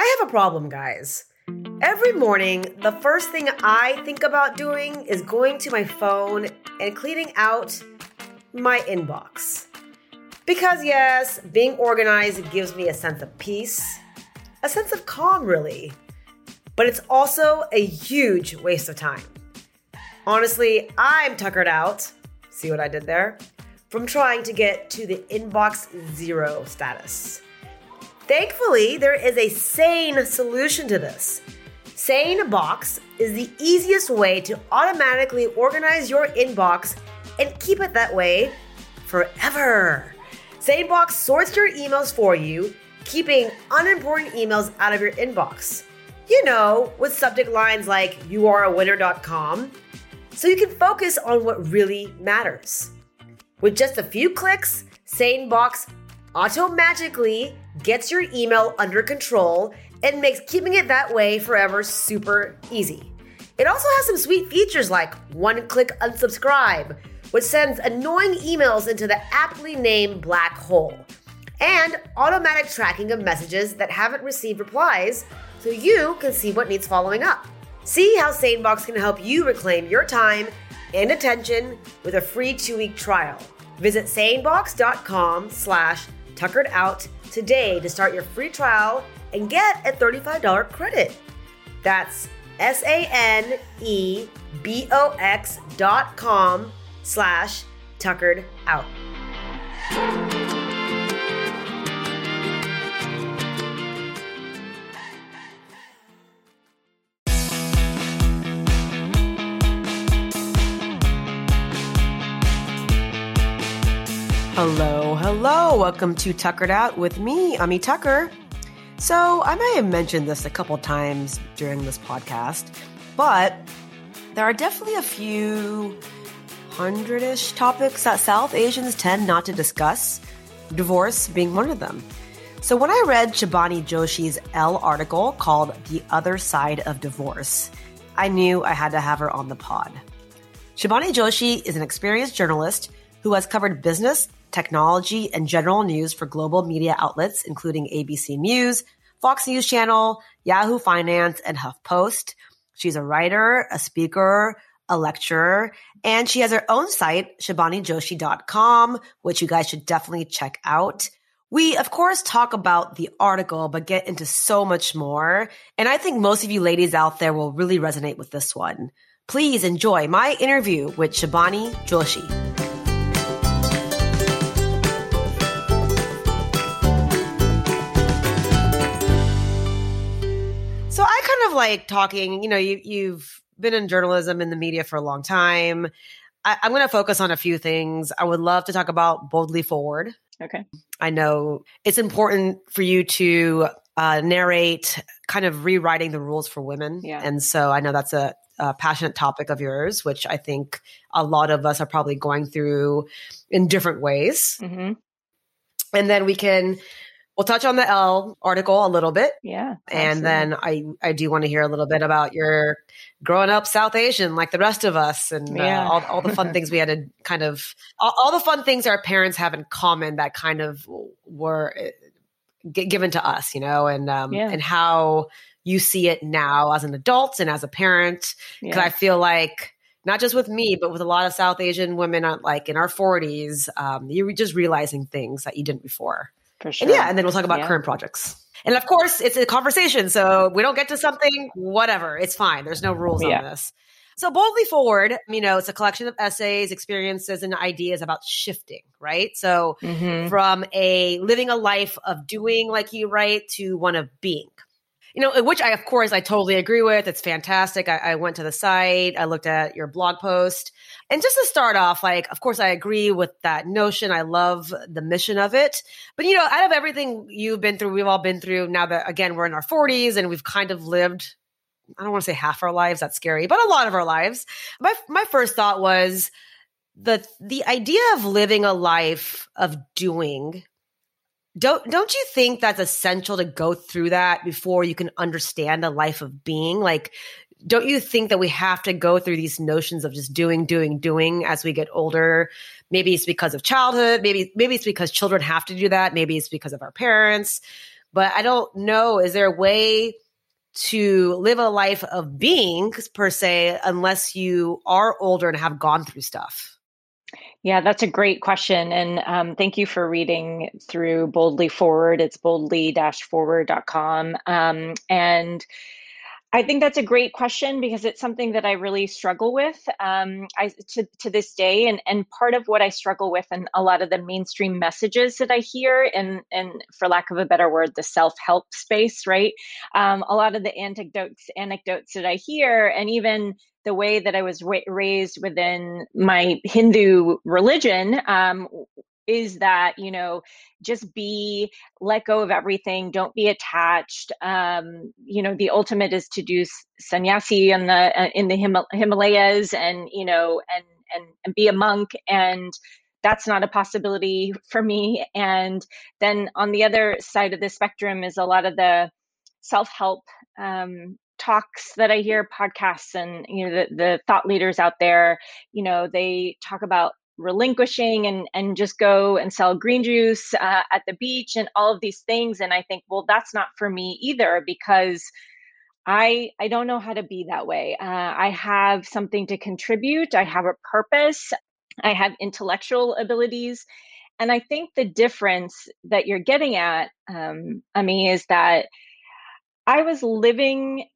I have a problem, guys. Every morning, the first thing I think about doing is going to my phone and cleaning out my inbox. Because, yes, being organized gives me a sense of peace, a sense of calm, really. But it's also a huge waste of time. Honestly, I'm tuckered out. See what I did there? From trying to get to the inbox zero status. Thankfully, there is a sane solution to this. SaneBox is the easiest way to automatically organize your inbox and keep it that way forever. SaneBox sorts your emails for you, keeping unimportant emails out of your inbox. You know, with subject lines like you are a youareawinner.com, so you can focus on what really matters. With just a few clicks, SaneBox automatically gets your email under control and makes keeping it that way forever super easy. It also has some sweet features like one click unsubscribe, which sends annoying emails into the aptly named black hole, and automatic tracking of messages that haven't received replies so you can see what needs following up. See how SaneBox can help you reclaim your time and attention with a free two-week trial. Visit sanebox.com slash tuckered out today to start your free trial and get a $35 credit. That's S-A-N-E-B-O-X dot com slash tuckered out. Hello, hello. Welcome to Tuckered Out with me, Ami Tucker. So, I may have mentioned this a couple times during this podcast, but there are definitely a few hundred-ish topics that South Asians tend not to discuss, divorce being one of them. So when I read Shibani Joshi's Elle article called The Other Side of Divorce, I knew I had to have her on the pod. Shibani Joshi is an experienced journalist who has covered business, technology, and general news for global media outlets, including ABC News, Fox News Channel, Yahoo Finance, and HuffPost. She's a writer, a speaker, a lecturer, and she has her own site, shibanijoshi.com, which you guys should definitely check out. We, of course, talk about the article, but get into so much more. And I think most of you ladies out there will really resonate with this one. Please enjoy my interview with Shibani Joshi. Of like talking, you know, you, you've been in journalism in the media for a long time. I, I'm going to focus on a few things. I would love to talk about Boldly Forward. Okay. I know it's important for you to uh, narrate kind of rewriting the rules for women. Yeah. And so I know that's a, a passionate topic of yours, which I think a lot of us are probably going through in different ways. hmm And then we can, we'll touch on the Elle article a little bit. Yeah. And absolutely. then I, I do want to hear a little bit about your growing up South Asian, like the rest of us, and Yeah. uh, all, all the fun things we had to kind of, all, all the fun things our parents have in common that kind of were uh, g- given to us, you know, and um, Yeah. and how you see it now as an adult and as a parent. Because yeah. I feel like not just with me, but with a lot of South Asian women, uh, like in our forties, um, you're just realizing things that you didn't before. For sure. And yeah, and then we'll talk about Yeah. current projects. And of course, it's a conversation. So we don't get to something, whatever. It's fine. There's no rules Yeah. on this. So boldly forward, you know, it's a collection of essays, experiences, and ideas about shifting, right? So Mhm. from a living a life of doing like you write to one of being. You know, which I, of course, I totally agree with. It's fantastic. I, I went to the site, I looked at your blog post. And just to start off, like, of course, I agree with that notion. I love the mission of it. But, you know, out of everything you've been through, we've all been through now that, again, we're in our 40s and we've kind of lived, I don't want to say half our lives, that's scary, but a lot of our lives. My, my first thought was the, the idea of living a life of doing don't don't you think that's essential to go through that before you can understand a life of being like don't you think that we have to go through these notions of just doing doing doing as we get older maybe it's because of childhood maybe maybe it's because children have to do that maybe it's because of our parents but I don't know. Is there a way to live a life of being per se, unless you are older and have gone through stuff? Yeah, that's a great question. And um, thank you for reading through Boldly Forward. It's boldly forward.com. Um, and I think that's a great question because it's something that I really struggle with um, I, to, to this day. And, and part of what I struggle with and a lot of the mainstream messages that I hear, and, and for lack of a better word, the self help space, right? Um, a lot of the anecdotes, anecdotes that I hear, and even the way that I was ra- raised within my Hindu religion um, is that you know just be let go of everything don't be attached um, you know the ultimate is to do sannyasi in the uh, in the Him- himalayas and you know and and and be a monk and that's not a possibility for me. And then on the other side of the spectrum is a lot of the self-help um, talks that I hear, podcasts, and you know the, the thought leaders out there, you know, they talk about relinquishing and and just go and sell green juice uh, at the beach and all of these things. And i think well that's not for me either because i i don't know how to be that way. Uh, i have something to contribute. I have a purpose. I have intellectual abilities. And i think the difference that you're getting at um, i mean is that i was living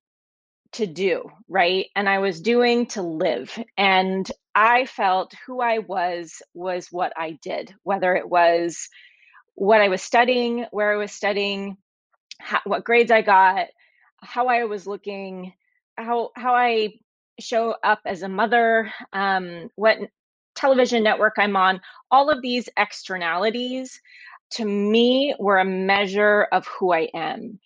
to do, right? And I was doing to live. And I felt who I was was what I did, whether it was what I was studying, where I was studying, how, what grades I got, how I was looking, how how I show up as a mother, um, what television network I'm on, all of these externalities to me were a measure of who I am.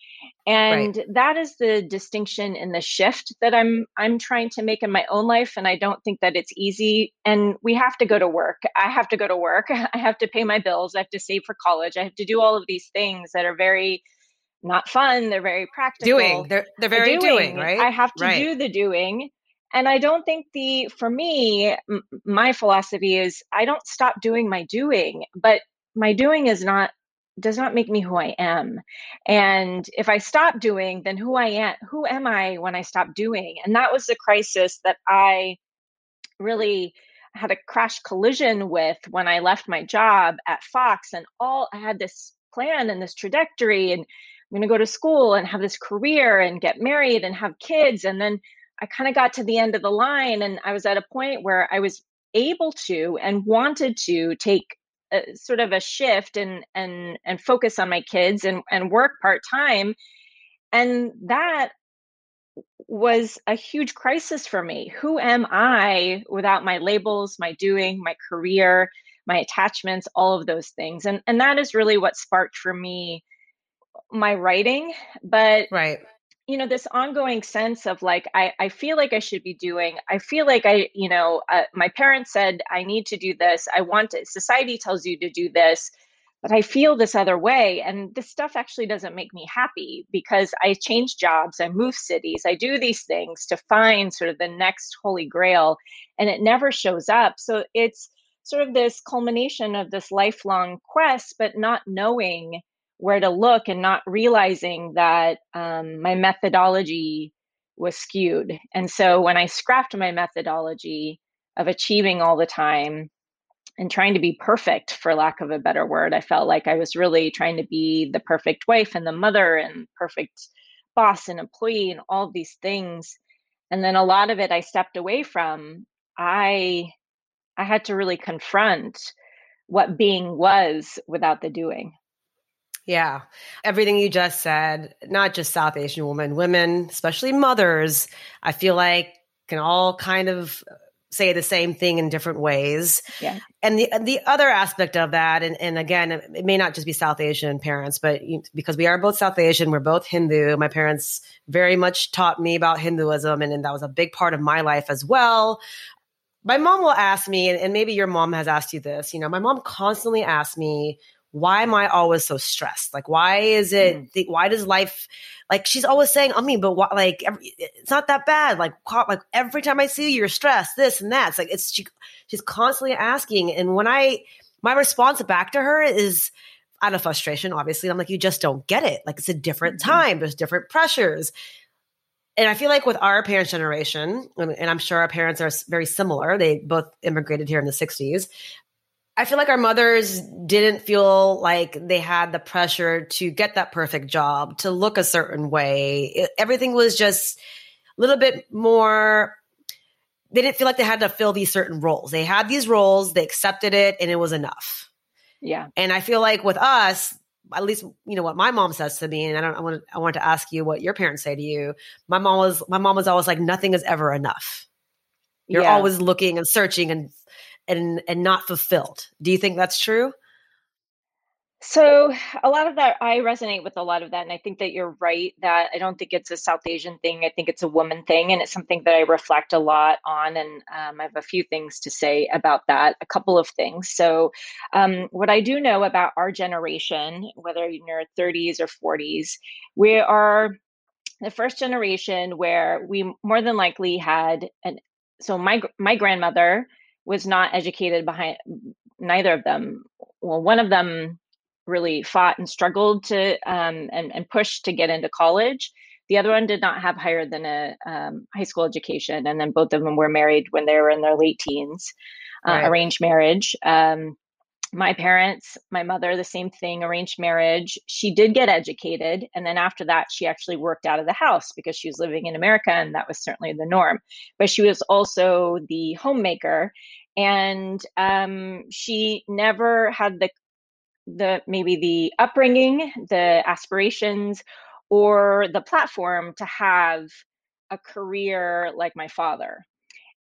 And right. that is the distinction in the shift that I'm I'm trying to make in my own life and I don't think that it's easy and we have to go to work. I have to go to work. I have to pay my bills. I have to save for college. I have to do all of these things that are very not fun, they're very practical. Doing. They're they're very doing, doing right? I have to right. do the doing. And I don't think the for me m- my philosophy is I don't stop doing my doing, but my doing is not does not make me who I am. And if I stop doing, then who I am, who am I when I stop doing? And that was the crisis that I really had a crash collision with when I left my job at Fox and all I had this plan and this trajectory and I'm going to go to school and have this career and get married and have kids and then I kind of got to the end of the line and I was at a point where I was able to and wanted to take a, sort of a shift and and and focus on my kids and and work part time and that was a huge crisis for me. Who am i without my labels my doing my career my attachments all of those things? And and that is really what sparked for me my writing but right you know this ongoing sense of like i i feel like i should be doing i feel like i you know uh, my parents said i need to do this i want society tells you to do this but i feel this other way and this stuff actually doesn't make me happy because i change jobs i move cities i do these things to find sort of the next holy grail and it never shows up. So it's sort of this culmination of this lifelong quest but not knowing where to look and not realizing that um, my methodology was skewed. And so when I scrapped my methodology of achieving all the time and trying to be perfect, for lack of a better word, I felt like I was really trying to be the perfect wife and the mother and perfect boss and employee and all these things. And then a lot of it I stepped away from. I I had to really confront what being was without the doing. Yeah. Everything you just said, not just South Asian women, women, especially mothers, I feel like can all kind of say the same thing in different ways. Yeah. And the the other aspect of that, and, and again, it may not just be South Asian parents, but because we are both South Asian, we're both Hindu. My parents very much taught me about Hinduism, and, and that was a big part of my life as well. My mom will ask me, and, and maybe your mom has asked you this. You know, my mom constantly asks me, why am I always so stressed? Like, why is it, mm. the, why does life, like, she's always saying, I mean, but why, like, every, it's not that bad. Like, like every time I see you, you're stressed, this and that. It's like, it's, she, she's constantly asking. And when I, my response back to her is, out of frustration, obviously. I'm like, you just don't get it. Like it's a different mm-hmm. time. There's different pressures. And I feel like with our parents' generation, and I'm sure our parents are very similar, they both immigrated here in the 60s. I feel like our mothers didn't feel like they had the pressure to get that perfect job, to look a certain way. It, everything was just a little bit more they didn't feel like they had to fill these certain roles. They had these roles, they accepted it, and it was enough. Yeah. And I feel like with us, at least you know what my mom says to me, and I don't. I want. I want to ask you what your parents say to you. My mom was. My mom was always like, nothing is ever enough. You're yeah. always looking and searching and and and not fulfilled. Do you think that's true? So a lot of that, I resonate with a lot of that, and I think that you're right. That I don't think it's a South Asian thing. I think it's a woman thing, and it's something that I reflect a lot on. And um, I have a few things to say about that. A couple of things. So, um, what I do know about our generation, whether you're in your 30s or 40s, we are the first generation where we more than likely had an. So my my grandmother was not educated behind neither of them. Well, one of them really fought and struggled to um, and, and pushed to get into college. The other one did not have higher than a um, high school education, and then both of them were married when they were in their late teens, uh, right. arranged marriage. Um, my parents, my mother, the same thing, arranged marriage. She did get educated. And then after that, she actually worked out of the house because she was living in America and that was certainly the norm. But she was also the homemaker. And um, she never had the the maybe the upbringing, the aspirations, or the platform to have a career like my father.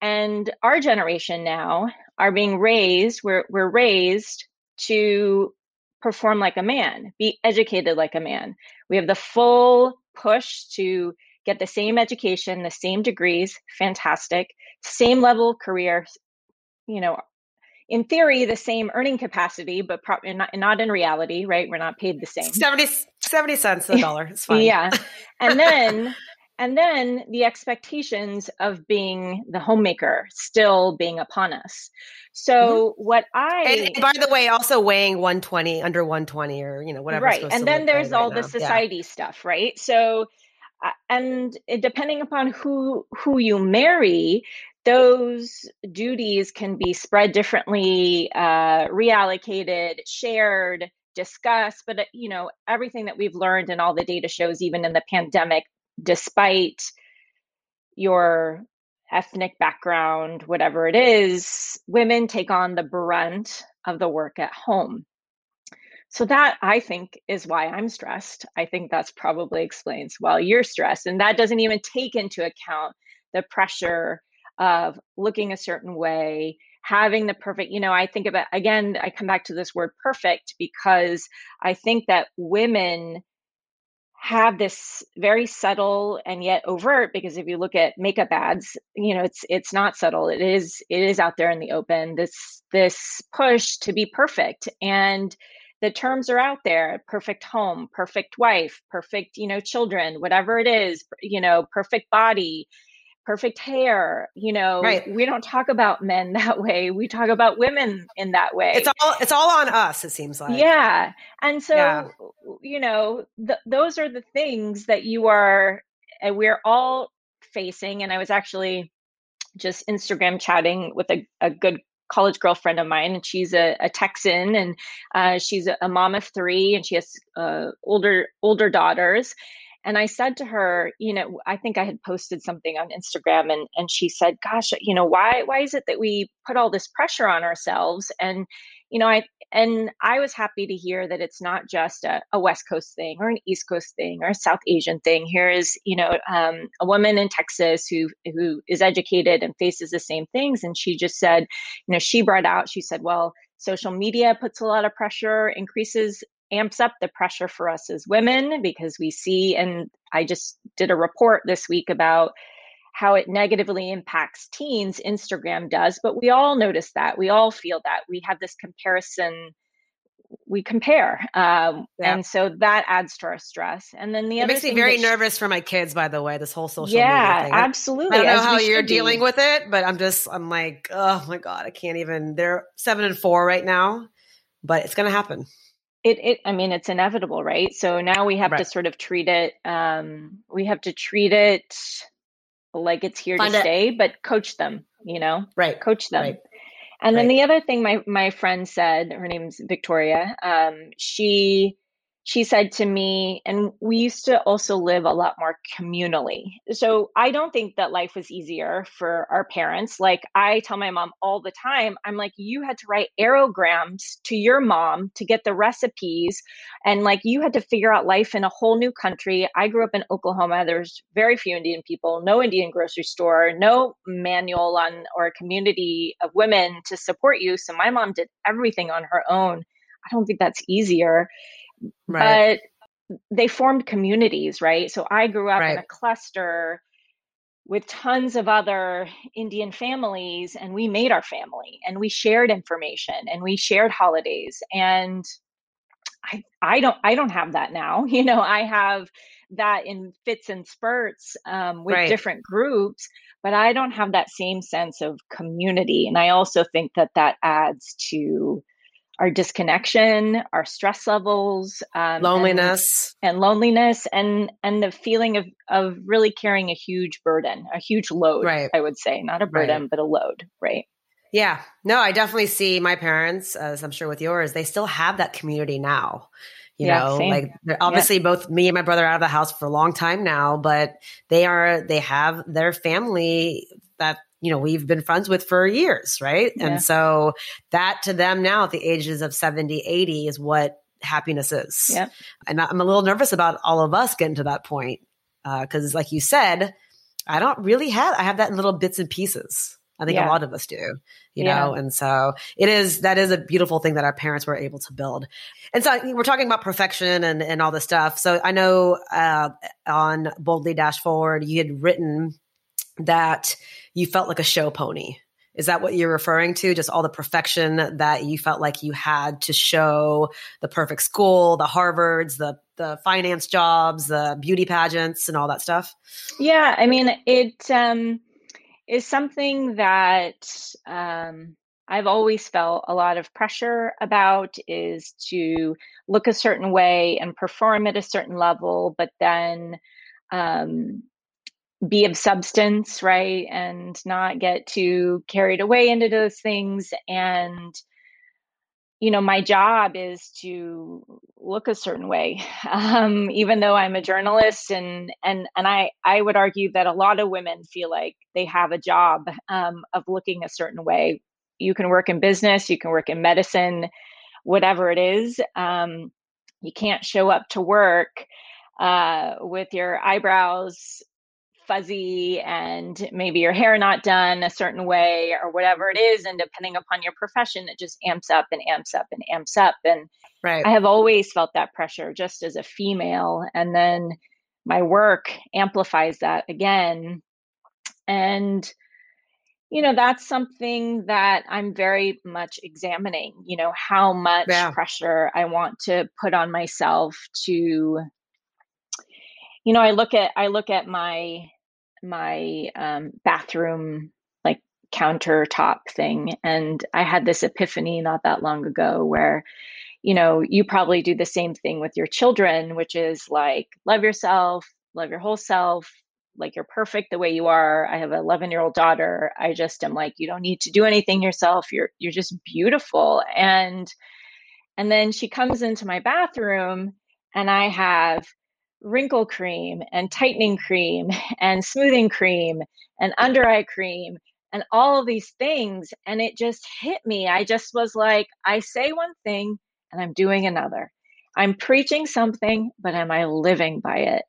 And our generation now are being raised, we're, we're raised to perform like a man, be educated like a man. We have the full push to get the same education, the same degrees, fantastic, same level career, you know, in theory the same earning capacity, but pro- not, not in reality, right? We're not paid the same. 70, 70 cents a dollar. It's fine. yeah. And then, and then the expectations of being the homemaker still being upon us. So mm-hmm. what I and, and, by the way, also weighing 120 under 120 or you know whatever. Right, and then there's all right the society yeah. stuff, right? So, uh, and depending upon who who you marry, those duties can be spread differently, uh, reallocated, shared, discussed. But uh, you know, everything that we've learned and all the data shows, even in the pandemic, despite your ethnic background, whatever it is, women take on the brunt of the work at home. So that I think is why I'm stressed. I think that's probably explains why you're stressed. And that doesn't even take into account the pressure of looking a certain way, having the perfect, you know, I think about, again, I come back to this word perfect because I think that women have this very subtle and yet overt because if you look at makeup ads you know it's it's not subtle it is it is out there in the open this this push to be perfect and the terms are out there perfect home perfect wife perfect you know children whatever it is you know perfect body perfect hair you know right. we don't talk about men that way we talk about women in that way it's all it's all on us it seems like yeah and so yeah. you know th- those are the things that you are and we're all facing and i was actually just instagram chatting with a, a good college girlfriend of mine and she's a, a texan and uh, she's a, a, mom of three and she has uh, older older daughters and I said to her, you know, I think I had posted something on Instagram and and she said, "Gosh, you know, why why is it that we put all this pressure on ourselves?" And you know, I and I was happy to hear that it's not just a, a West Coast thing or an East Coast thing or a South Asian thing. Here is, you know, um, a woman in Texas who who is educated and faces the same things, and she just said, you know, she brought out, she said, well, social media puts a lot of pressure, increases amps up the pressure for us as women because we see, and I just did a report this week about how it negatively impacts teens, Instagram does, but we all notice that. We all feel that. We have this comparison we compare um, yeah. and so that adds to our stress and then the it other makes me very nervous for my kids by the way this whole social yeah media thing. absolutely i don't know how you're dealing be. with it but i'm just i'm like oh my god i can't even they're seven and four right now but it's gonna happen it, it i mean it's inevitable right so now we have Right. to sort of treat it um we have to treat it like it's here Find to it- stay but coach them you know Right. coach them Right. and then Right. the other thing my my friend said her name's victoria um she she said to me and we used to also live a lot more communally. So i don't think that life was easier for our parents. Like i tell my mom all the time i'm like you had to write aerograms to your mom to get the recipes and like you had to figure out life in a whole new country. I grew up in oklahoma. There's very few indian people no indian grocery store no manual on or community of women to support you. So my mom did everything on her own. I don't think that's easier Right. but they formed communities, right? So I grew up in a cluster with tons of other Indian families, and we made our family and we shared information and we shared holidays. And I, I don't I don't have that now. You know, I have that in fits and spurts um, with Right. different groups, but I don't have that same sense of community. And I also think that that adds to our disconnection, our stress levels, um, and- Loneliness. and, loneliness, and and the feeling of of really carrying a huge burden, a huge load. Right. I would say, not a Right. burden, but a load. Right. Yeah. No, I definitely see my parents, as I'm sure with yours, they still have that community now. You Yeah, know, same. like they're obviously both me and my brother are out of the house for a long time now, but they are, they have their family that, you know, we've been friends with for years. Right. Yeah. And so that to them now at the ages of 70, 80 is what happiness is. Yep. And I'm a little nervous about all of us getting to that point. Uh, cause like you said, I don't really have, I have that in little bits and pieces. I think Yeah. a lot of us do, you Yeah. know, and so it is, that is a beautiful thing that our parents were able to build. And so we're talking about perfection and, and all this stuff. So I know, uh, on Boldly Dash Forward, you had written that you felt like a show pony. Is that what you're referring to? Just all the perfection that you felt like you had to show the perfect school, the Harvards, the the finance jobs, the beauty pageants, and all that stuff. Yeah, I mean, it um, is something that um, I've always felt a lot of pressure about is to look a certain way and perform at a certain level, but then um, be of substance, right? And not get too carried away into those things. And you know my job is to look a certain way um, even though i'm a journalist and and and i i would argue that a lot of women feel like they have a job um, of looking a certain way you can work in business you can work in medicine whatever it is um, you can't show up to work uh, with your eyebrows fuzzy and maybe your hair not done a certain way or whatever it is and depending upon your profession it just amps up and amps up and amps up and Right. i have always felt that pressure just as a female and then my work amplifies that again and you know that's something that i'm very much examining you know how much Yeah. pressure i want to put on myself to you know i look at i look at my my um, bathroom like countertop thing and i had this epiphany not that long ago where you know you probably do the same thing with your children which is like love yourself love your whole self like you're perfect the way you are i have an 11 year old daughter i just am like you don't need to do anything yourself you're you're just beautiful and and then she comes into my bathroom and i have wrinkle cream and tightening cream and smoothing cream and under eye cream and all of these things and it just hit me. I just was like i say one thing and i'm doing another. I'm preaching something but am i living by it?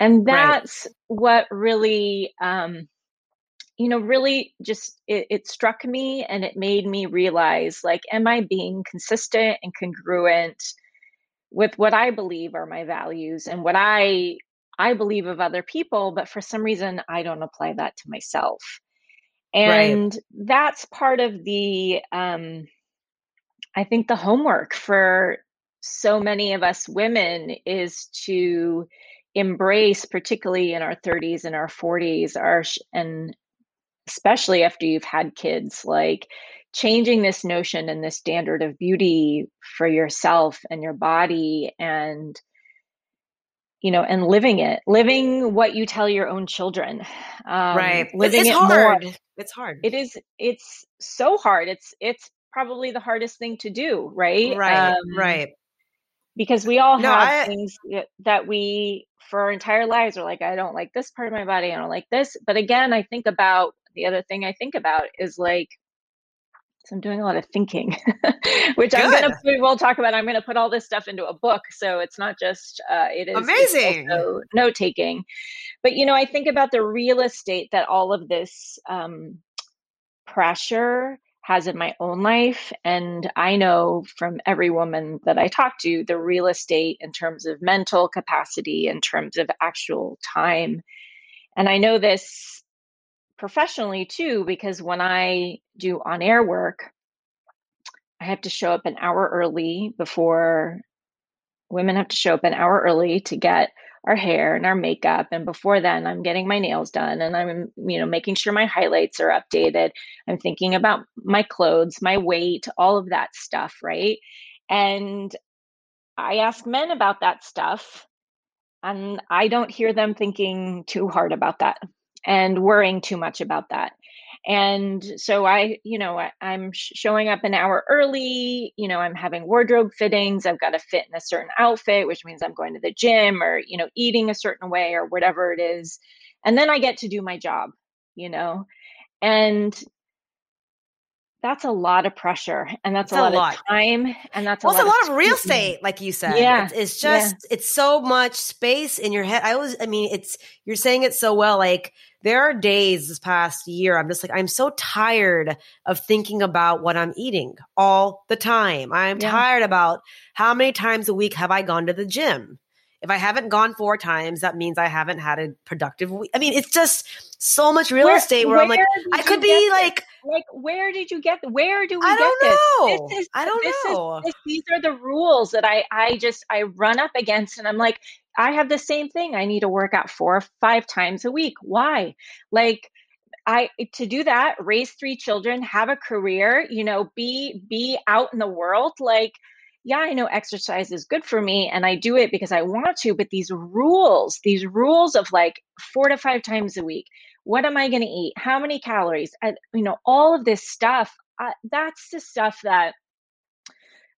And Right. that's what really um you know really just it, it struck me and it made me realize like am i being consistent and congruent with what i believe are my values and what i i believe of other people but for some reason i don't apply that to myself Right. and that's part of the um i think the homework for so many of us women is to embrace particularly in our 30s and our 40s our sh- and especially after you've had kids, like changing this notion and this standard of beauty for yourself and your body and you know and living it living what you tell your own children um, right living it's, it hard more. it's hard. It is it's so hard it's it's probably the hardest thing to do right? Right um, right. because we all no, have I, things that we for our entire lives are like i don't like this part of my body i don't like this but again i think about the other thing i think about is like so I'm doing a lot of thinking, which Good. I'm gonna we'll talk about. I'm gonna put all this stuff into a book, so it's not just uh, it is amazing note taking. But you know, I think about the real estate that all of this um, pressure has in my own life, and I know from every woman that I talk to, the real estate in terms of mental capacity, in terms of actual time, and I know this professionally too, because when I do on air work, I have to show up an hour early before women have to show up an hour early to get our hair and our makeup and before then i'm getting my nails done and i'm you know making sure my highlights are updated. I'm thinking about my clothes my weight all of that stuff right? And i ask men about that stuff and i don't hear them thinking too hard about that and worrying too much about that. And so i you know I, am showing up an hour early you know i'm having wardrobe fittings i've got to fit in a certain outfit which means i'm going to the gym or you know eating a certain way or whatever it is. And then i get to do my job you know? And that's a lot of pressure and that's, that's a, lot a, lot of time and that's a, lot, a lot of, real estate like you said. Yeah it's, it's just yeah. it's so much space in your head. I always i mean it's you're saying it so well like there are days this past year i'm just like i'm so tired of thinking about what i'm eating all the time. I'm yeah. tired about how many times a week have i gone to the gym if I haven't gone four times, that means I haven't had a productive week. I mean, it's just so much real where, estate where, where I'm like, I could be like, like, where did you get? Where do we I don't get know. this? this is, I don't this know. Is, this, these are the rules that I, I just, I run up against, and I'm like, I have the same thing. I need to work out four or five times a week. Why? Like, I to do that, raise three children, have a career, you know, be be out in the world, like yeah, I know exercise is good for me and I do it because I want to, but these rules, these rules of like four to five times a week, what am I going to eat? How many calories? You know, all of this stuff, uh, that's the stuff that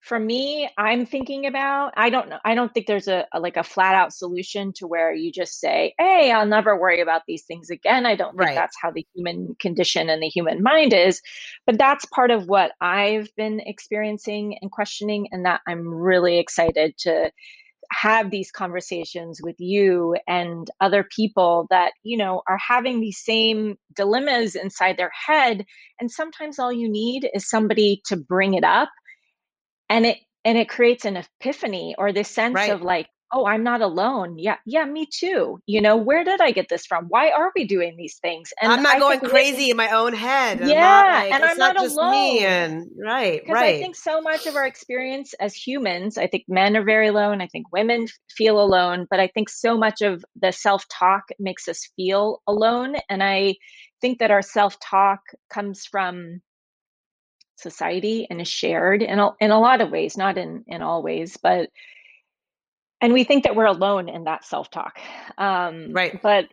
for me i'm thinking about i don't know i don't think there's a, a, like a flat out solution to where you just say hey i'll never worry about these things again i don't think right. that's how the human condition and the human mind is but that's part of what i've been experiencing and questioning and that i'm really excited to have these conversations with you and other people that you know are having these same dilemmas inside their head and sometimes all you need is somebody to bring it up and it and it creates an epiphany or this sense right. of like oh i'm not alone. Yeah yeah me too you know where did i get this from? Why are we doing these things? And i'm not I going crazy in my own head yeah like, and i'm not, not alone me and right because right. i think so much of our experience as humans i think men are very alone i think women feel alone but i think so much of the self-talk makes us feel alone and i think that our self-talk comes from society and is shared in a, in a lot of ways, not in, in all ways, but and we think that we're alone in that self-talk. Um, right. But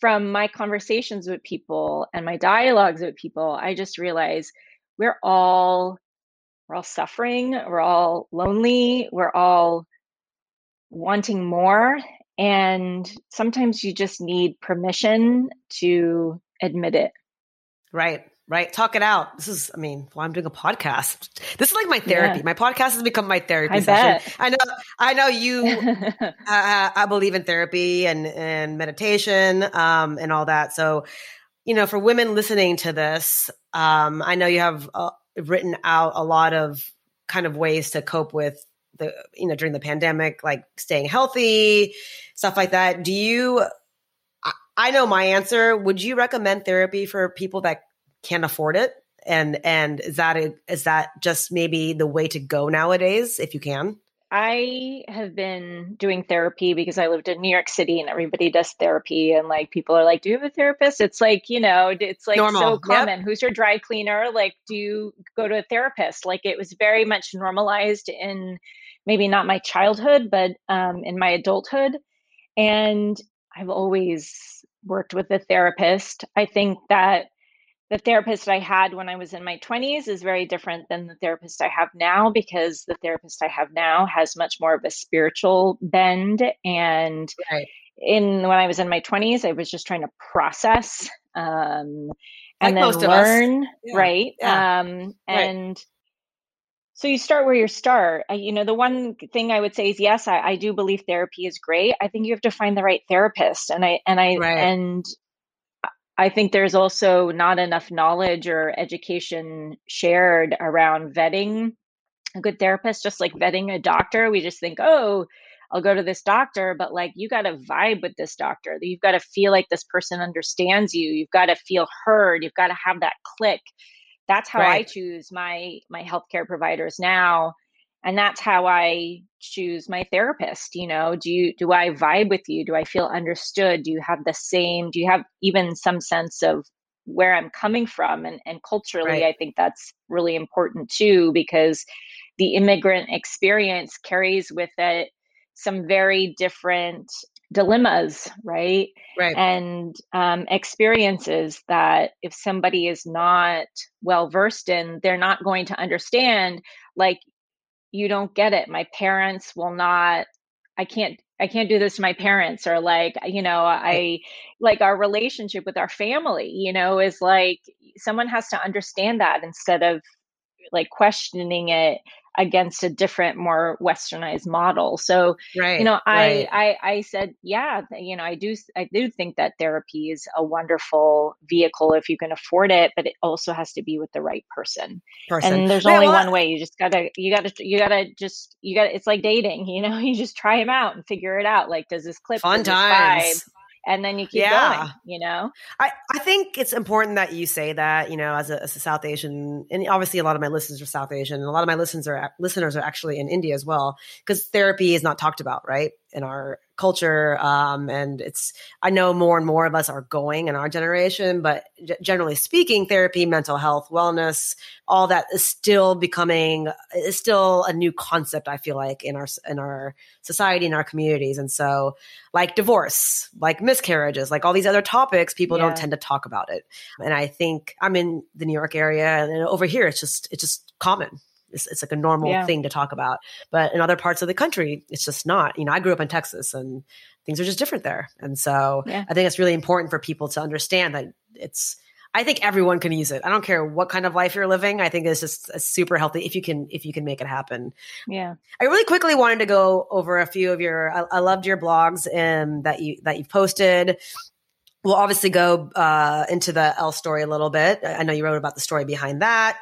from my conversations with people and my dialogues with people, I just realize we're all we're all suffering, we're all lonely, we're all wanting more. And sometimes you just need permission to admit it. Right right? Talk it out. This is, I mean, well, I'm doing a podcast. This is like my therapy. Yeah. My podcast has become my therapy I session. Bet. I know, I know you, uh, I believe in therapy and, and meditation, um, and all that. So, you know, for women listening to this, um, I know you have uh, written out a lot of kind of ways to cope with the, you know, during the pandemic, like staying healthy, stuff like that. Do you, I know my answer. Would you recommend therapy for people that can't afford it and and is that a, is that just maybe the way to go nowadays if you can I have been doing therapy because I lived in New York City and everybody does therapy and like people are like, "Do you have a therapist?" It's like, you know, it's like Normal. so common. Yep. Who's your dry cleaner? Like, do you go to a therapist? Like it was very much normalized in maybe not my childhood, but um, in my adulthood. And I've always worked with a therapist. I think that the therapist I had when I was in my 20s is very different than the therapist I have now because the therapist I have now has much more of a spiritual bend. And right. in when I was in my 20s, I was just trying to process um, and like then learn, yeah. right? Yeah. Um, and right. so you start where you start. I, you know, the one thing I would say is yes, I, I, do believe therapy is great. I think you have to find the right therapist, and I and I right. and I think there's also not enough knowledge or education shared around vetting a good therapist, just like vetting a doctor. We just think, oh, I'll go to this doctor, but like you got to vibe with this doctor. You've got to feel like this person understands you. You've got to feel heard. You've got to have that click. That's how right. I choose my my healthcare providers now and that's how i choose my therapist you know? Do you do i vibe with you? Do i feel understood? Do you have the same do you have even some sense of where i'm coming from? And and culturally right. i think that's really important too because the immigrant experience carries with it some very different dilemmas right? Right. And um, experiences that if somebody is not well versed in they're not going to understand like you don't get it. My parents will not i can't i can't do this to my parents or like you know i like our relationship with our family you know is like someone has to understand that instead of like questioning it against a different more westernized model so right, you know I, right. I i said yeah you know i do i do think that therapy is a wonderful vehicle if you can afford it but it also has to be with the right person, person. and there's only one way you just gotta you gotta you gotta just you gotta it's like dating you know you just try them out and figure it out like does this clip fun times and then you keep yeah. going you know I, I think it's important that you say that you know as a, as a south asian and obviously a lot of my listeners are south asian and a lot of my listeners are listeners are actually in india as well because therapy is not talked about right in our culture um, and it's i know more and more of us are going in our generation but g- generally speaking therapy mental health wellness all that is still becoming is still a new concept i feel like in our in our society in our communities. And so like divorce like miscarriages like all these other topics people yeah. don't tend to talk about it. And i think i'm in the new york area and over here it's just it's just common it's, it's like a normal yeah. thing to talk about. But in other parts of the country, it's just not. You know, I grew up in Texas and things are just different there. And so yeah. I think it's really important for people to understand that it's, I think everyone can use it. I don't care what kind of life you're living. I think it's just super healthy if you can if you can make it happen. Yeah. I really quickly wanted to go over a few of your. I, I loved your blogs and that you that you've posted. We'll obviously go uh, into the Elle story a little bit. I know you wrote about the story behind that.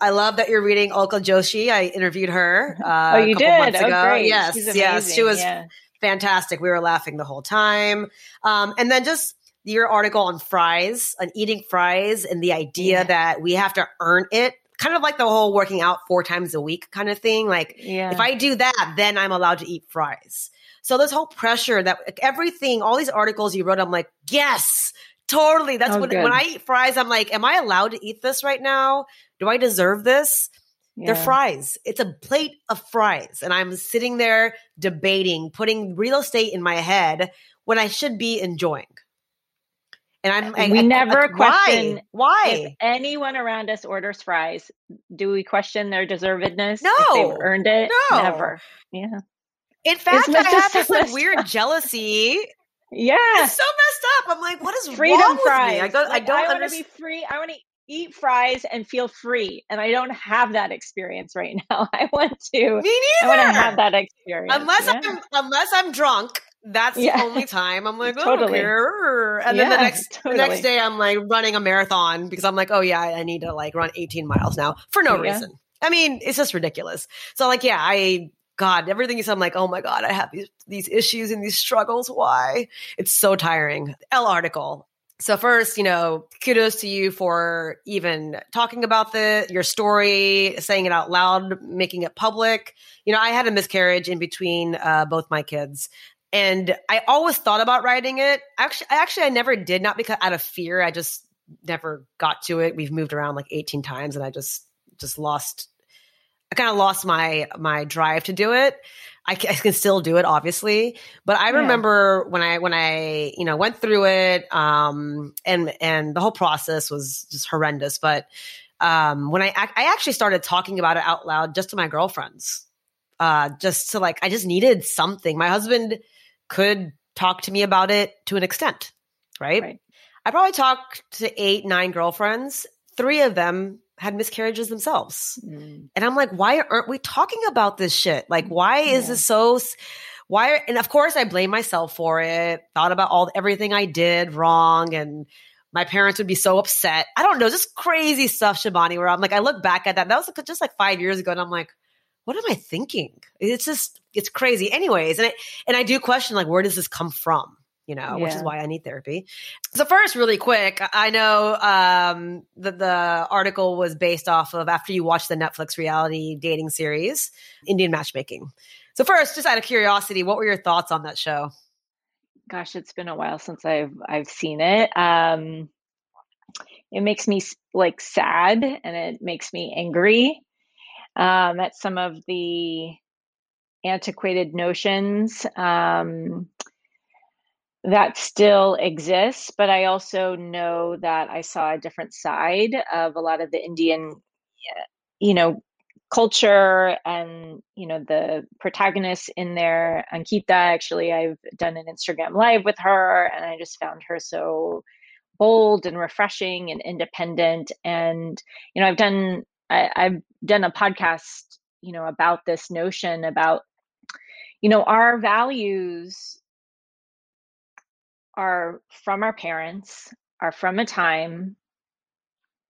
I love that you're reading Alka Joshi. I interviewed her. Uh, oh, you did? Oh, great. Yes, yes, she was yeah. fantastic. We were laughing the whole time. Um, and then just your article on fries, on eating fries, and the idea yeah. that we have to earn it. Kind of like the whole working out four times a week kind of thing. Like, yeah. if I do that, then I'm allowed to eat fries. So this whole pressure that everything, all these articles you wrote, I'm like, yes, Totally. That's oh, when when I eat fries, I'm like, am I allowed to eat this right now? Do I deserve this? Yeah. They're fries. It's a plate of fries. And I'm sitting there debating, putting real estate in my head when I should be enjoying. And I'm I, we I, never I, question why? why if anyone around us orders fries. Do we question their deservedness? No, if they've earned it. No, never. Yeah. In fact, I have this like weird jealousy yeah. It's so messed up. I'm like, what is Freedom wrong fries. with me? I, go, like, I don't I want to be free. I want to eat fries and feel free. And I don't have that experience right now. I want to. Me neither. I want to have that experience. Unless yeah. I'm unless I'm drunk. That's yeah. the only time I'm like, oh, totally. And then the next totally. the next day I'm like running a marathon because I'm like, oh yeah, I need to like run 18 miles now for no yeah. reason. I mean, it's just ridiculous. So like, yeah, I God, everything you said, I'm like, oh my God, I have these these issues and these struggles. Why? It's so tiring. Elle article. So first, you know, kudos to you for even talking about the your story, saying it out loud, making it public. You know, I had a miscarriage in between uh, both my kids, and I always thought about writing it. Actually, actually, I never did, not because out of fear. I just never got to it. We've moved around like 18 times, and I just just lost. I kind of lost my my drive to do it. I can, I can, still do it, obviously. But I yeah. remember when I when I you know went through it, um, and and the whole process was just horrendous. But um, when I I actually started talking about it out loud just to my girlfriends, uh, just to like I just needed something. My husband could talk to me about it to an extent, right? right. I probably talked to eight nine girlfriends. Three of them had miscarriages themselves. Mm. And I'm like, why aren't we talking about this shit? Like, why yeah. is this so? Why? And of course, I blame myself for it. Thought about all everything I did wrong, and my parents would be so upset. I don't know, just crazy stuff, Shibani. Where I'm like, I look back at that. That was just like five years ago, and I'm like, what am I thinking? It's just, it's crazy. Anyways, and I and I do question like, where does this come from? You know, yeah. which is why I need therapy. So first, really quick, I know um, that the article was based off of after you watched the Netflix reality dating series, Indian Matchmaking. So first, just out of curiosity, what were your thoughts on that show? Gosh, it's been a while since I've I've seen it. Um, it makes me like sad, and it makes me angry um, at some of the antiquated notions. Um, that still exists, but I also know that I saw a different side of a lot of the Indian, you know, culture and you know the protagonists in there. Ankita, actually, I've done an Instagram live with her, and I just found her so bold and refreshing and independent. And you know, I've done I, I've done a podcast, you know, about this notion about you know our values are from our parents, are from a time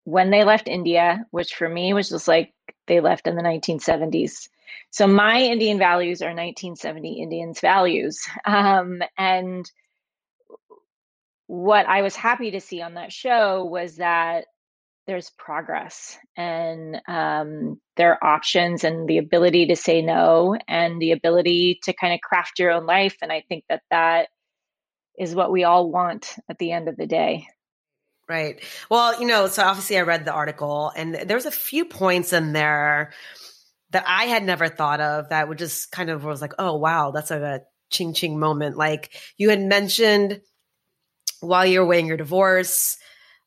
when they left India, which for me was just like they left in the 1970s. So my Indian values are 1970 Indians' values. Um, and what I was happy to see on that show was that there's progress and um, there are options and the ability to say no and the ability to kind of craft your own life. And I think that that is what we all want at the end of the day. Right. Well, you know, so obviously I read the article and there's a few points in there that I had never thought of that would just kind of was like, oh, wow, that's like a ching ching moment. Like you had mentioned while you're weighing your divorce,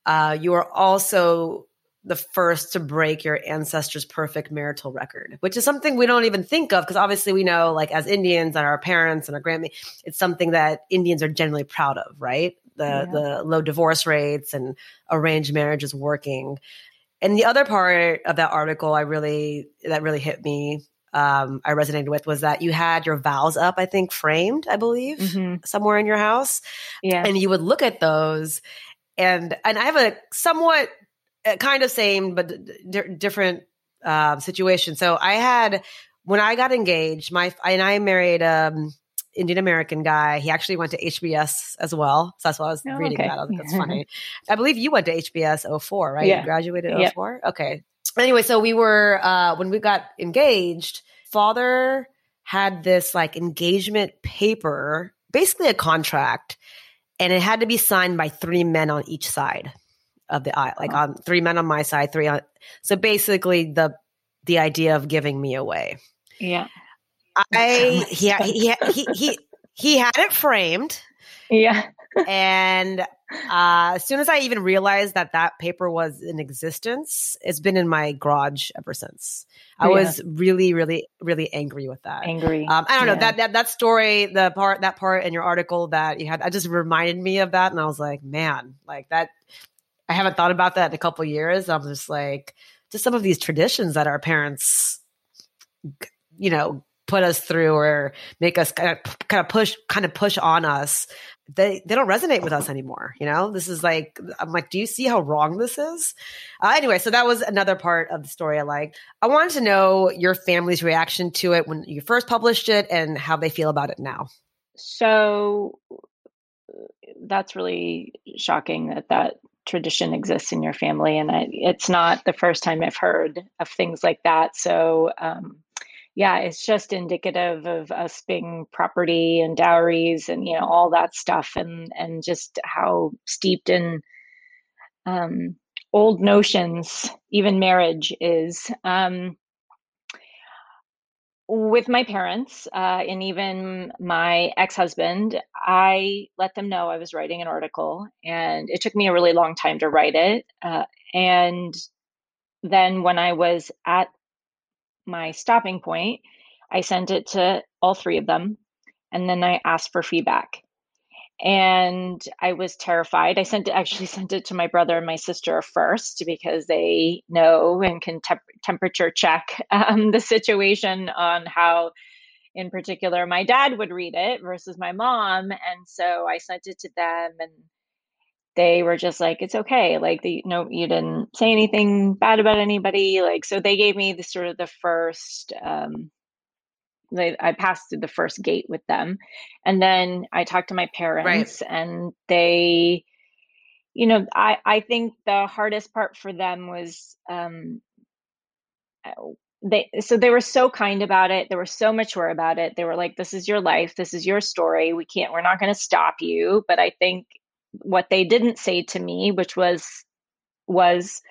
uh, you were also the first to break your ancestors' perfect marital record, which is something we don't even think of because obviously we know, like as Indians and our parents and our grandma, it's something that Indians are generally proud of, right? The yeah. the low divorce rates and arranged marriages working. And the other part of that article, I really that really hit me. Um, I resonated with was that you had your vows up, I think, framed, I believe, mm-hmm. somewhere in your house. Yeah, and you would look at those, and and I have a somewhat kind of same but d- different uh, situation. So I had when I got engaged, my and I married um Indian American guy. He actually went to HBS as well. So that's what I was oh, reading okay. about. I think that's funny. I believe you went to HBS 04, right? Yeah. You graduated yeah. 04? Okay. Anyway, so we were uh when we got engaged, father had this like engagement paper, basically a contract, and it had to be signed by three men on each side of the aisle, like on three men on my side, three on. So basically, the the idea of giving me away. Yeah, I he he he he he had it framed. Yeah, and uh, as soon as I even realized that that paper was in existence, it's been in my garage ever since. I yeah. was really, really, really angry with that. Angry. Um, I don't yeah. know that, that that story, the part that part in your article that you had, I just reminded me of that, and I was like, man, like that I haven't thought about that in a couple years. I'm just like, just some of these traditions that our parents, you know, put us through or make us kind of, kind of push, kind of push on us. They they don't resonate with us anymore. You know, this is like I'm like, do you see how wrong this is? Uh, anyway, so that was another part of the story I like. I wanted to know your family's reaction to it when you first published it and how they feel about it now. So that's really shocking that that tradition exists in your family, and I, it's not the first time I've heard of things like that. So, um, yeah, it's just indicative of us being property and dowries and you know all that stuff, and and just how steeped in um, old notions even marriage is. Um, with my parents uh, and even my ex-husband i let them know i was writing an article and it took me a really long time to write it uh, and then when i was at my stopping point i sent it to all three of them and then i asked for feedback and I was terrified. I sent actually sent it to my brother and my sister first because they know and can temp- temperature check um, the situation on how, in particular, my dad would read it versus my mom. And so I sent it to them, and they were just like, "It's okay. Like, the, no, you didn't say anything bad about anybody. Like, so they gave me the sort of the first." Um, they, I passed through the first gate with them. And then I talked to my parents right. and they, you know, I, I think the hardest part for them was, um, they, so they were so kind about it. They were so mature about it. They were like, this is your life. This is your story. We can't, we're not going to stop you. But I think what they didn't say to me, which was, was,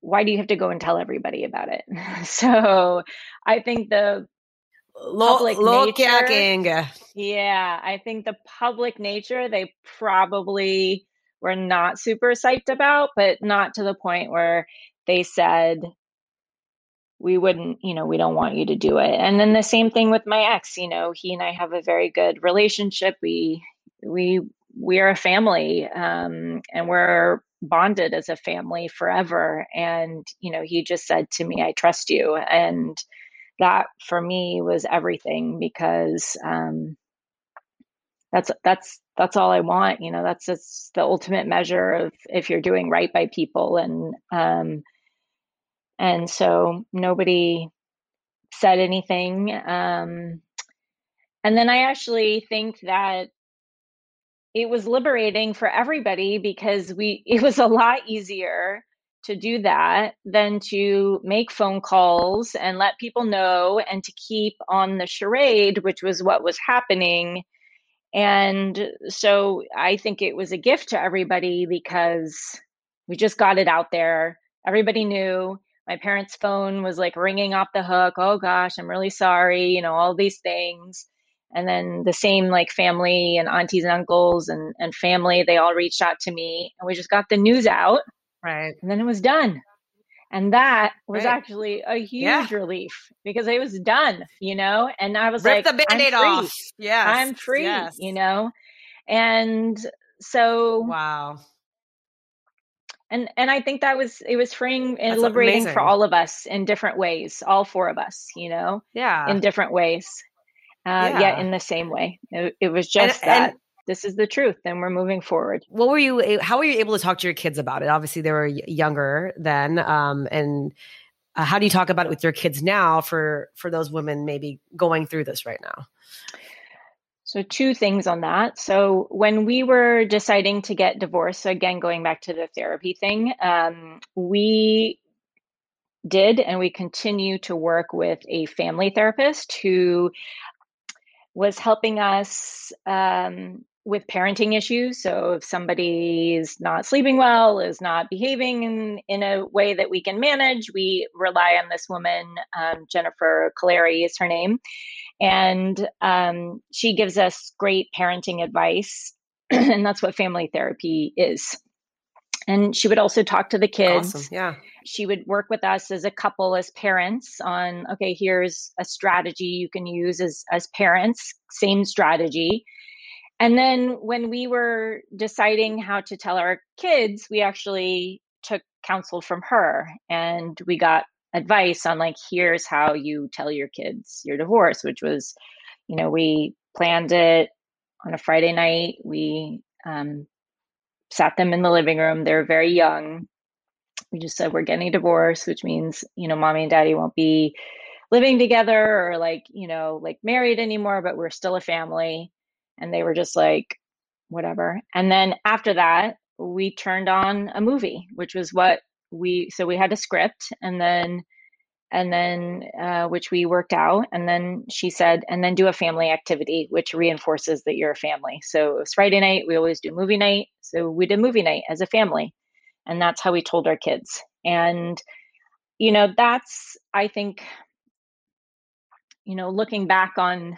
why do you have to go and tell everybody about it? So I think the public lo, nature. Yeah, I think the public nature they probably were not super psyched about, but not to the point where they said we wouldn't, you know, we don't want you to do it. And then the same thing with my ex, you know, he and I have a very good relationship. We we we are a family um, and we're bonded as a family forever and you know he just said to me i trust you and that for me was everything because um, that's that's that's all I want. You know, that's just the ultimate measure of if you're doing right by people, and um, and so nobody said anything. Um, and then I actually think that it was liberating for everybody because we it was a lot easier to do that than to make phone calls and let people know and to keep on the charade, which was what was happening. And so I think it was a gift to everybody because we just got it out there. Everybody knew. My parents' phone was like ringing off the hook. Oh gosh, I'm really sorry, you know, all these things. And then the same like family and aunties and uncles and, and family, they all reached out to me and we just got the news out Right. And then it was done. And that was right. actually a huge yeah. relief because it was done, you know? And I was Rip like, the band-aid off. Yeah. I'm free, yes. you know? And so Wow. And and I think that was it was freeing and That's liberating amazing. for all of us in different ways, all four of us, you know? Yeah. In different ways. Uh, yeah. yet in the same way. It, it was just and, that. And, this is the truth and we're moving forward. What were you how were you able to talk to your kids about it? Obviously they were younger then um, and uh, how do you talk about it with your kids now for for those women maybe going through this right now? So two things on that. So when we were deciding to get divorced so again going back to the therapy thing um, we did and we continue to work with a family therapist who was helping us um, with parenting issues. So if somebody's not sleeping well, is not behaving in, in a way that we can manage, we rely on this woman, um, Jennifer Caleri is her name. And um, she gives us great parenting advice. and that's what family therapy is. And she would also talk to the kids. Awesome. Yeah. She would work with us as a couple, as parents, on okay, here's a strategy you can use as as parents, same strategy and then when we were deciding how to tell our kids, we actually took counsel from her and we got advice on like here's how you tell your kids your divorce, which was, you know, we planned it on a Friday night. We um, sat them in the living room. They're very young. We just said we're getting divorced, which means, you know, mommy and daddy won't be living together or like, you know, like married anymore, but we're still a family and they were just like whatever. And then after that, we turned on a movie, which was what we so we had a script and then and then uh, which we worked out and then she said and then do a family activity which reinforces that you're a family so it was friday night we always do movie night so we did movie night as a family and that's how we told our kids and you know that's i think you know looking back on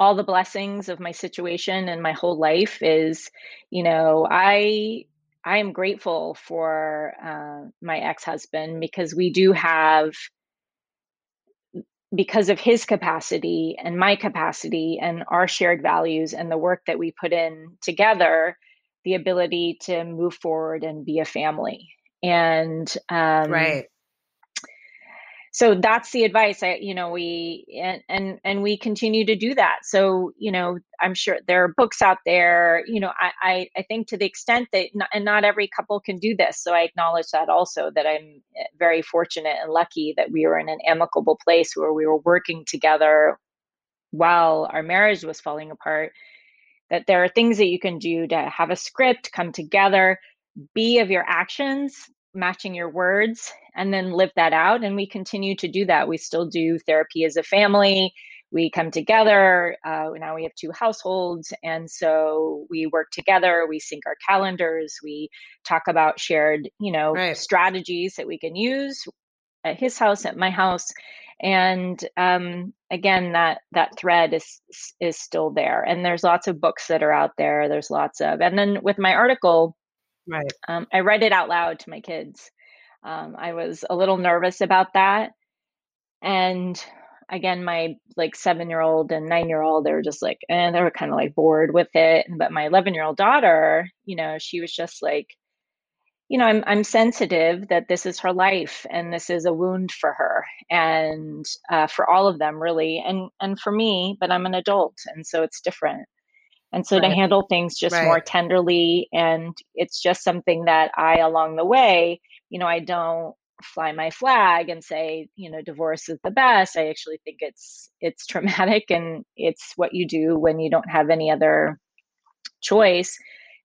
all the blessings of my situation and my whole life is you know i i am grateful for uh, my ex-husband because we do have because of his capacity and my capacity and our shared values and the work that we put in together the ability to move forward and be a family. And um, right so that's the advice i you know we and and and we continue to do that. So you know i'm sure there are books out there you know i i, I think to the extent that not, and not every couple can do this so i acknowledge that also that i'm eh, very fortunate and lucky that we were in an amicable place where we were working together while our marriage was falling apart that there are things that you can do to have a script come together be of your actions matching your words and then live that out. And we continue to do that. We still do therapy as a family. We come together. Uh, now we have two households. And so we work together. We sync our calendars. We talk about shared, you know, right. strategies that we can use at his house, at my house. And um, again, that that thread is is still there. And there's lots of books that are out there. There's lots of, and then with my article, Right. Um, I read it out loud to my kids. Um, I was a little nervous about that. And again, my like seven year old and nine year old, they were just like, and eh, they were kind of like bored with it. But my 11 year old daughter, you know, she was just like, you know, I'm I'm sensitive that this is her life and this is a wound for her and uh, for all of them really and and for me, but I'm an adult and so it's different. And so right. to handle things just right. more tenderly, and it's just something that I, along the way, you know, I don't fly my flag and say, you know, divorce is the best. I actually think it's it's traumatic and it's what you do when you don't have any other choice,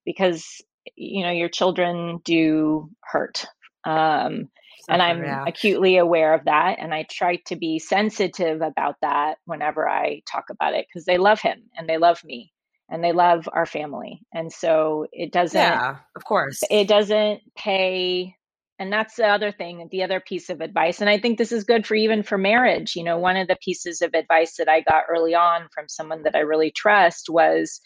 because you know your children do hurt. Um, and I'm yeah. acutely aware of that. And I try to be sensitive about that whenever I talk about it because they love him and they love me and they love our family. And so it doesn't, yeah, of course, it doesn't pay. And that's the other thing, the other piece of advice. And I think this is good for even for marriage. You know, one of the pieces of advice that I got early on from someone that I really trust was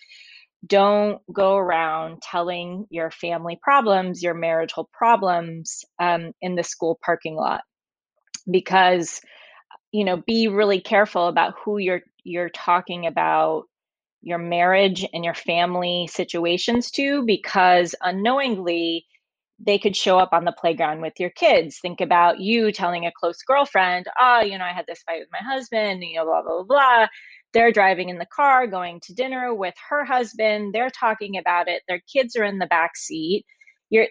don't go around telling your family problems, your marital problems um, in the school parking lot because you know be really careful about who you're you're talking about your marriage and your family situations to because unknowingly they could show up on the playground with your kids. Think about you telling a close girlfriend, oh, you know, I had this fight with my husband, you know, blah, blah, blah, blah. They're driving in the car, going to dinner with her husband. They're talking about it. Their kids are in the back seat. Your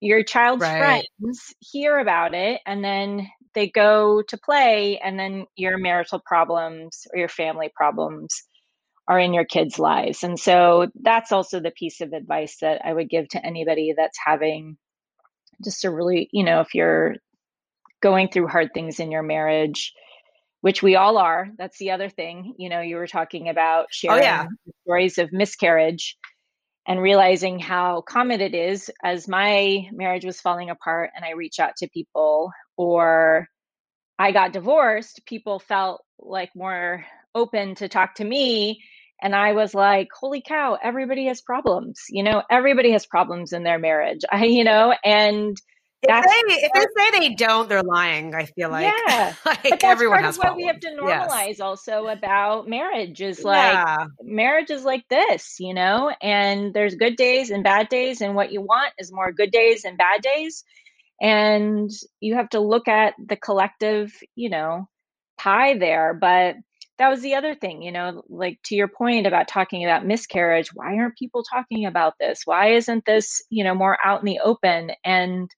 your child's right. friends hear about it and then they go to play and then your marital problems or your family problems are in your kids' lives. And so that's also the piece of advice that I would give to anybody that's having just a really, you know, if you're going through hard things in your marriage, which we all are. That's the other thing. You know, you were talking about sharing oh, yeah. stories of miscarriage and realizing how common it is as my marriage was falling apart and I reach out to people or I got divorced, people felt like more open to talk to me and i was like holy cow everybody has problems you know everybody has problems in their marriage i you know and if they, if they say they don't, they're lying. I feel like yeah, like but that's everyone part has of what we have to normalize yes. also about marriage is like yeah. marriage is like this, you know, and there's good days and bad days, and what you want is more good days and bad days, and you have to look at the collective, you know, pie there. But that was the other thing, you know, like to your point about talking about miscarriage, why aren't people talking about this? Why isn't this, you know, more out in the open? And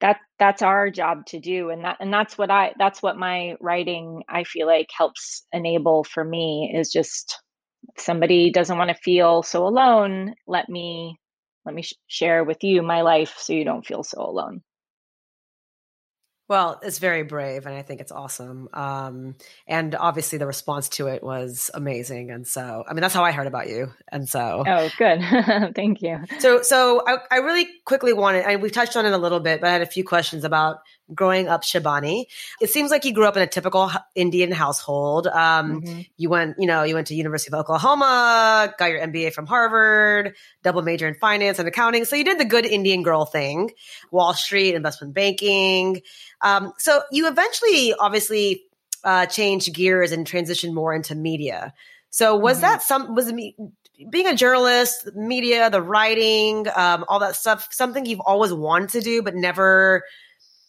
that that's our job to do and that and that's what I that's what my writing I feel like helps enable for me is just somebody doesn't want to feel so alone, let me let me sh- share with you my life so you don't feel so alone. Well, it's very brave, and I think it's awesome. Um, and obviously, the response to it was amazing. And so, I mean, that's how I heard about you. And so, oh, good, thank you. So, so I, I really quickly wanted, and we touched on it a little bit, but I had a few questions about growing up Shibani. It seems like you grew up in a typical Indian household. Um, mm-hmm. You went, you know, you went to University of Oklahoma, got your MBA from Harvard, double major in finance and accounting. So you did the good Indian girl thing, Wall Street, investment banking. Um, so you eventually, obviously, uh, changed gears and transitioned more into media. So was mm-hmm. that some was it being a journalist, media, the writing, um, all that stuff, something you've always wanted to do, but never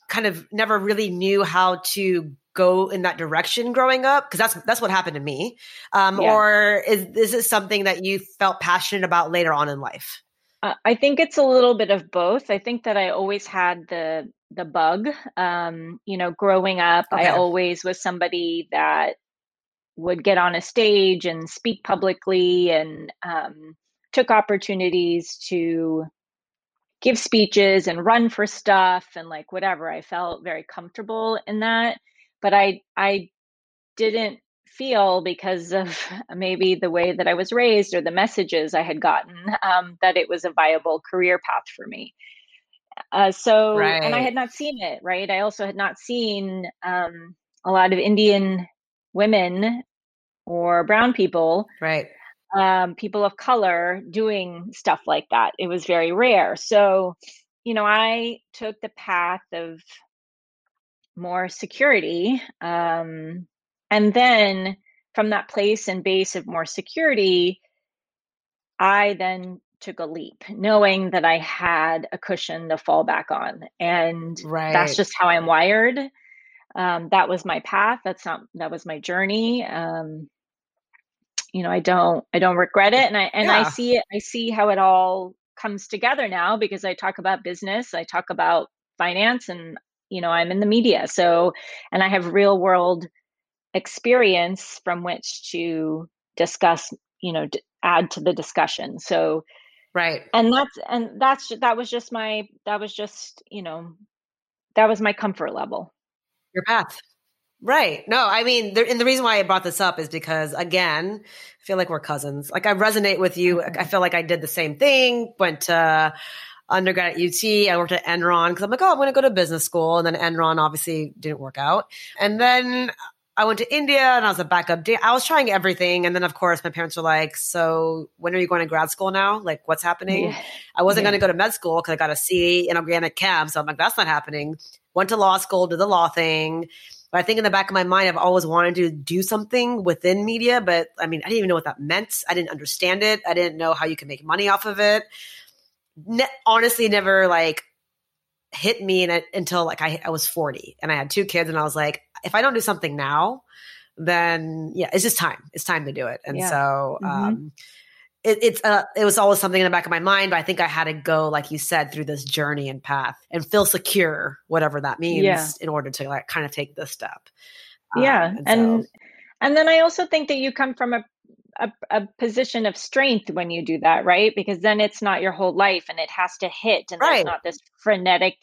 kind of never really knew how to go in that direction growing up because that's that's what happened to me um, yeah. or is, is this something that you felt passionate about later on in life uh, i think it's a little bit of both i think that i always had the the bug um, you know growing up okay. i always was somebody that would get on a stage and speak publicly and um, took opportunities to give speeches and run for stuff and like whatever. I felt very comfortable in that, but I I didn't feel because of maybe the way that I was raised or the messages I had gotten um, that it was a viable career path for me. Uh, so, right. and I had not seen it, right? I also had not seen um, a lot of Indian women or brown people, right? Um, people of color doing stuff like that. It was very rare. So, you know, I took the path of more security. Um, and then from that place and base of more security, I then took a leap, knowing that I had a cushion to fall back on. And right. that's just how I'm wired. Um, that was my path. That's not, that was my journey. Um, you know i don't i don't regret it and i and yeah. i see it i see how it all comes together now because i talk about business i talk about finance and you know i'm in the media so and i have real world experience from which to discuss you know d- add to the discussion so right. and that's and that's that was just my that was just you know that was my comfort level. Your path Right. No, I mean, there, and the reason why I brought this up is because, again, I feel like we're cousins. Like, I resonate with you. I mm-hmm. feel like I did the same thing, went to undergrad at UT. I worked at Enron because I'm like, oh, I'm going to go to business school. And then Enron obviously didn't work out. And then I went to India and I was a backup. Da- I was trying everything. And then, of course, my parents were like, so when are you going to grad school now? Like, what's happening? Yeah. I wasn't yeah. going to go to med school because I got a C in organic chem. So I'm like, that's not happening. Went to law school, did the law thing but I think in the back of my mind, I've always wanted to do something within media, but I mean, I didn't even know what that meant. I didn't understand it. I didn't know how you can make money off of it. Ne- honestly, never like hit me in it until like I, I was 40 and I had two kids and I was like, if I don't do something now, then yeah, it's just time. It's time to do it. And yeah. so, mm-hmm. It, it's uh, it was always something in the back of my mind, but I think I had to go, like you said, through this journey and path and feel secure, whatever that means, yeah. in order to like kind of take this step. Yeah, um, and and, so, and then I also think that you come from a, a a position of strength when you do that, right? Because then it's not your whole life, and it has to hit, and right. there's not this frenetic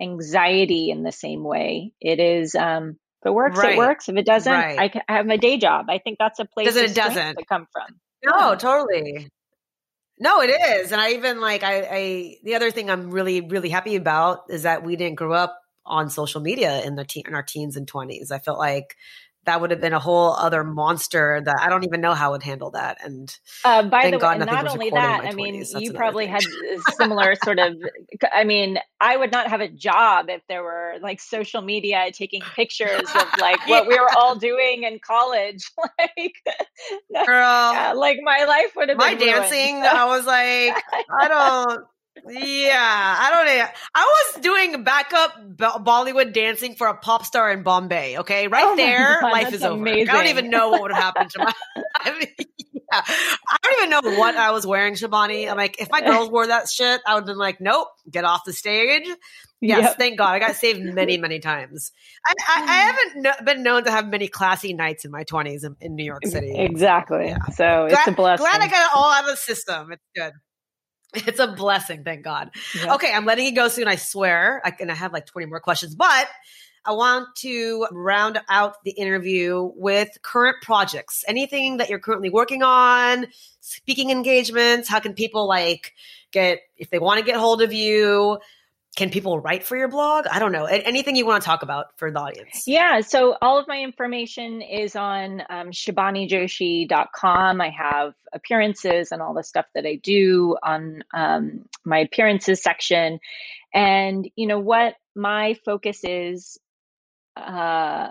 anxiety in the same way. It is. um if it works, right. it works. If it doesn't, right. I, can, I have my day job. I think that's a place doesn't, it doesn't. to come from. No, totally. No, it is. And I even like I, I the other thing I'm really, really happy about is that we didn't grow up on social media in the teen, in our teens and twenties. I felt like that would have been a whole other monster that I don't even know how would handle that. And uh, by the God, way, not only that, I mean, you probably had similar sort of. I mean, I would not have a job if there were like social media taking pictures of like what we were all doing in college. like, girl, yeah, like my life would have been. my been dancing. Ruined. I was like, I don't yeah, I don't know. I was doing backup Bollywood dancing for a pop star in Bombay. Okay, right oh there, God, life is amazing. over. I don't even know what would have happened to my. I, mean, yeah. I don't even know what I was wearing, Shibani. I'm like, if my girls wore that shit, I would have been like, nope, get off the stage. Yes, Yep. thank God. I got saved many, many times. I, I, I mm. haven't kno- been known to have many classy nights in my 20s in, in New York mm, City. Exactly. Yeah. So it's a blessing. Glad I got it all out of the system. It's good. It's a blessing, thank God. Okay, I'm letting you go soon, I swear. I, and I have like 20 more questions, but I want to round out the interview with current projects. Anything that you're currently working on, speaking engagements, how can people like get, if they want to get hold of you, can people write for your blog? I don't know. Anything you want to talk about for the audience. Yeah, so all of my information is on um, ShibaniJoshi.com. I have appearances and all the stuff that I do on um, my appearances section. And, you know, what my focus is uh,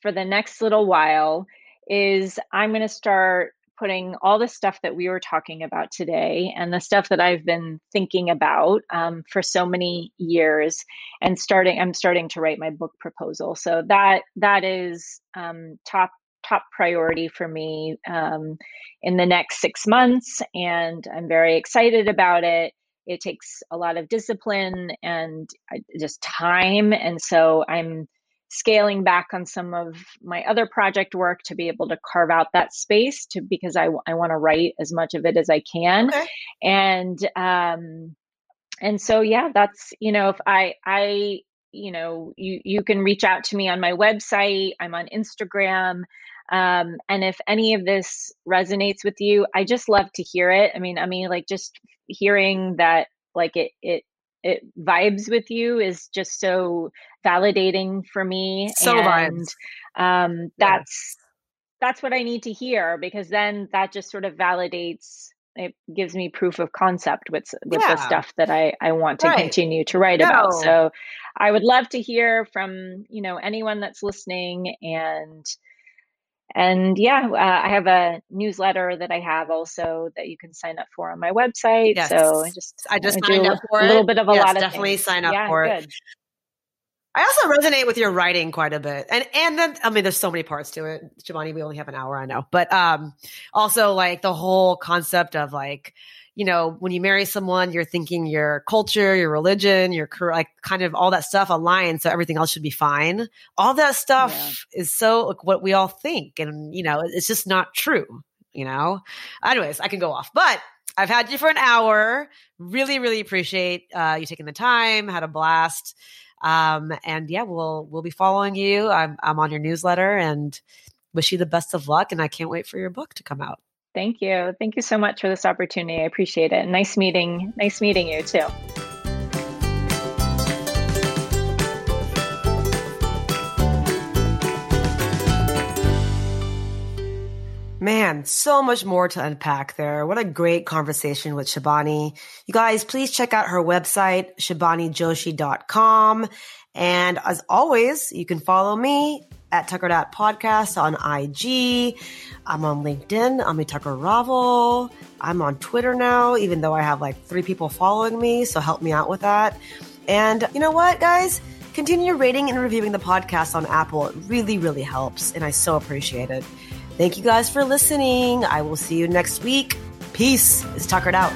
for the next little while is I'm going to start putting all the stuff that we were talking about today and the stuff that I've been thinking about um, for so many years and starting I'm starting to write my book proposal. So that that is um, top top priority for me um, in the next six months and I'm very excited about it. It takes a lot of discipline and uh, just time and so I'm scaling back on some of my other project work to be able to carve out that space to because I, I want to write as much of it as I can. Okay. And um and so yeah, that's you know if I I you know you you can reach out to me on my website. I'm on Instagram. Um, and if any of this resonates with you, I just love to hear it. I mean, I mean, like just hearing that, like it, it, it vibes with you is just so validating for me. So and vibes. um, that's that's what I need to hear because then that just sort of validates. It gives me proof of concept with with Yeah. the stuff that I I want to Right. continue to write about. So I would love to hear from you know anyone that's listening and and yeah, uh, I have a newsletter that I have also that you can sign up for on my website. Yes. So I just I just do signed up for a little it. bit of a Yes, lot of definitely things. sign up yeah, for it. I also resonate with your writing quite a bit. And and then I mean there's so many parts to it. Shibani, we only have an hour, I know. But um also like the whole concept of like, you know, when you marry someone, you're thinking your culture, your religion, your like kind of all that stuff aligns so everything else should be fine. All that stuff is so like what we all think and you know, it's just not true, you know. Anyways, I can go off. But I've had you for an hour. Really, really appreciate uh, you taking the time. Had a blast. Um, and yeah, we'll we'll be following you. I'm I'm on your newsletter and wish you the best of luck. And I can't wait for your book to come out. Thank you. Thank you so much for this opportunity. I appreciate it. Nice meeting. Nice meeting you too. Man, so much more to unpack there. What a great conversation with Shibani. You guys, please check out her website, shibanijoshi.com. And as always, you can follow me at Tucker Dot Podcast on IG. I'm on LinkedIn. I'm a Tucker Ravel. I'm on Twitter now, even though I have like three people following me. So help me out with that. And you know what, guys? Continue rating and reviewing the podcast on Apple. It really, really helps. And I so appreciate it. Thank you guys for listening. I will see you next week. Peace. It's Tuckered out.